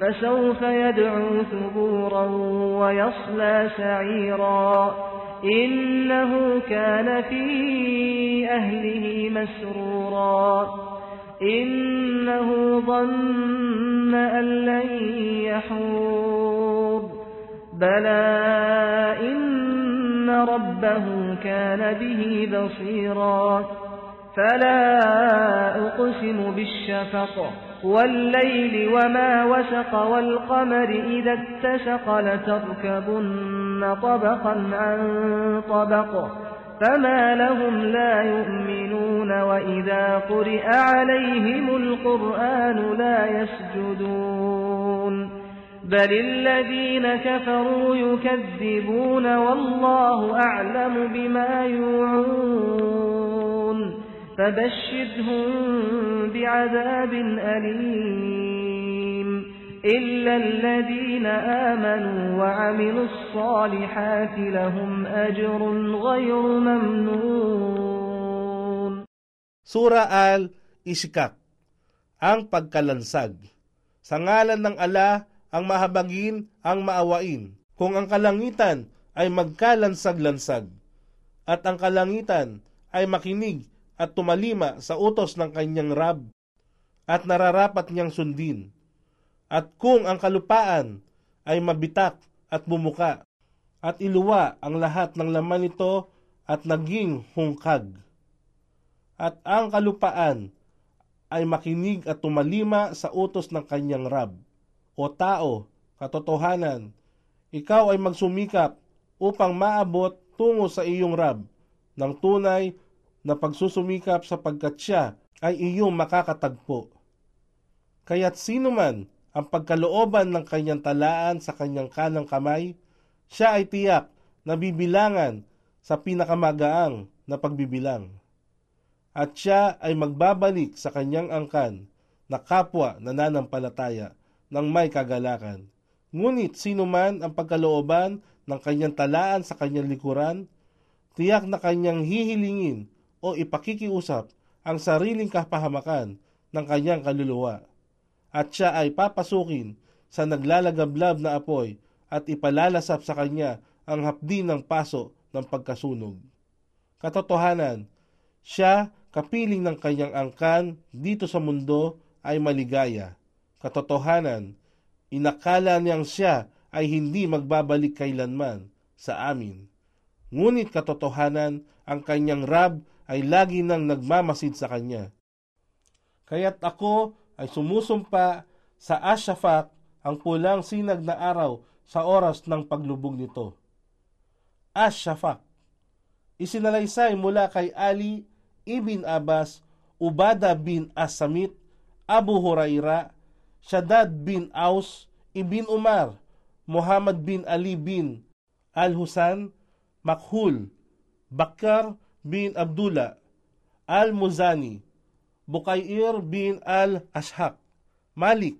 فسوف يدعو ثبورا ويصلى سعيرا. إنه كان في أهله مسرورا. إنه ظن أن لن يحور. بلى إن ربه كان به بصيرا. فلا أقسم بالشفق. والليل وما وسق والقمر إذا اتسق لتركبن طبقا عن طبق فما لهم لا يؤمنون وإذا قرئ عليهم القرآن لا يسجدون بل الذين كفروا يكذبون والله أعلم بما يوعون فبشرهم بعذاب أليم إلا الذين آمنوا وعملوا الصالحات لهم أجر غير ممنون Sura Al-Ishkak Ang pagkalansag Sa ngalan ng ala, ang mahabagin, ang maawain. Kung ang kalangitan ay magkalansag-lansag, at ang kalangitan ay makinig at tumalima sa utos ng kanyang Rab, at nararapat niyang sundin. At kung ang kalupaan ay mabitak at bumuka, at iluwa ang lahat ng laman nito at naging hungkag. At ang kalupaan ay makinig at tumalima sa utos ng kanyang Rab. O tao, katotohanan, ikaw ay magsumikap upang maabot tungo sa iyong Rab ng tunay na pagsusumikap sapagkat siya ay iyong makakatagpo. Kaya't sino man ang pagkalooban ng kanyang talaan sa kanyang kanang kamay, siya ay tiyak na bibilangan sa pinakamagaang na pagbibilang. At siya ay magbabalik sa kanyang angkan na kapwa nananampalataya ng may kagalakan. Ngunit sino man ang pagkalooban ng kanyang talaan sa kanyang likuran, tiyak na kanyang hihilingin o ipakikiusap ang sariling kapahamakan ng kanyang kaluluwa. At siya ay papasukin sa naglalagablab na apoy at ipalalasap sa kanya ang hapdi ng paso ng pagkasunog. Katotohanan, siya kapiling ng kanyang angkan dito sa mundo ay maligaya. Katotohanan, inakala niyang siya ay hindi magbabalik kailanman sa amin. Ngunit katotohanan, ang kanyang rab ay lagi nang nagmamasid sa kanya. Kaya't ako ay sumusumpa sa Ashafak ang pulang sinag na araw sa oras ng paglubog nito. Ashafak Isinalaysay mula kay Ali ibn Abbas, Ubada bin Asamit, Abu Huraira, Shaddad bin Aus, Ibn Umar, Muhammad bin Ali bin Al-Husan, Makhul, Bakar bin Abdullah, Al-Muzani, Bukair bin Al-Ashhak, Malik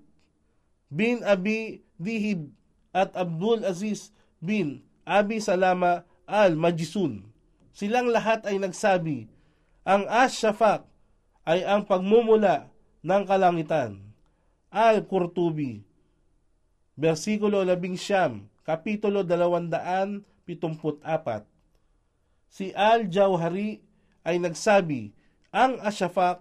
bin Abi Dihib at Abdul Aziz bin Abi Salama Al-Majisun. Silang lahat ay nagsabi, ang Ash-Shafaq ay ang pagmumula ng kalangitan. Al-Qurtubi, versikulo 11, kapitulo 274. Si Al-Jawhari ay nagsabi, ang Ashafaq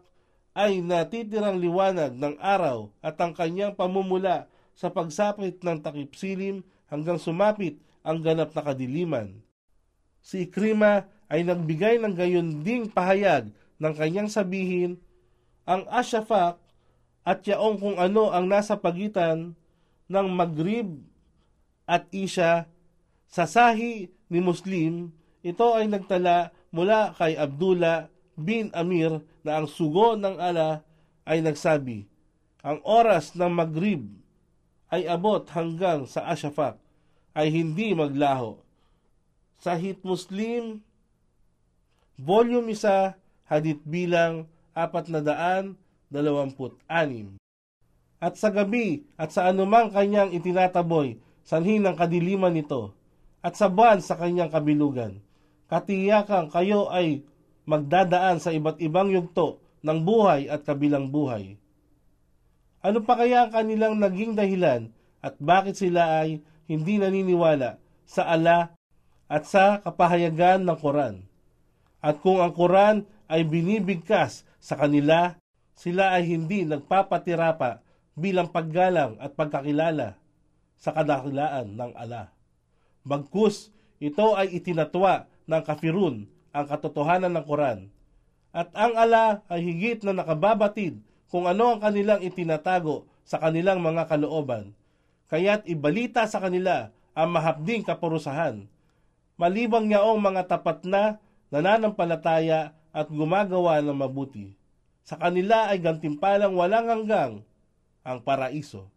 ay natitirang liwanag ng araw at ang kanyang pamumula sa pagsapit ng takip silim hanggang sumapit ang ganap na kadiliman. Si Ikrima ay nagbigay ng gayon ding pahayag ng kanyang sabihin, ang Ashafak at yaong kung ano ang nasa pagitan ng Maghrib at Isha sa sahi ni Muslim, ito ay nagtala mula kay Abdullah bin Amir na ang sugo ng ala ay nagsabi, ang oras ng Maghrib ay abot hanggang sa Ashafak ay hindi maglaho. Sahit Muslim, Volume 1, Hadith bilang 426. At sa gabi at sa anumang kanyang itinataboy, sanhi ng kadiliman nito, at sa buwan sa kanyang kabilugan, katiyakan kayo ay magdadaan sa iba't ibang yugto ng buhay at kabilang buhay. Ano pa kaya ang kanilang naging dahilan at bakit sila ay hindi naniniwala sa ala at sa kapahayagan ng Quran? At kung ang Quran ay binibigkas sa kanila, sila ay hindi nagpapatirapa bilang paggalang at pagkakilala sa kadakilaan ng ala. Bagkus, ito ay itinatwa ng kafirun ang katotohanan ng Quran. At ang ala ay higit na nakababatid kung ano ang kanilang itinatago sa kanilang mga kalooban. Kaya't ibalita sa kanila ang mahapding kaparusahan. Malibang niyaong mga tapat na nananampalataya at gumagawa ng mabuti. Sa kanila ay gantimpalang walang hanggang ang paraiso.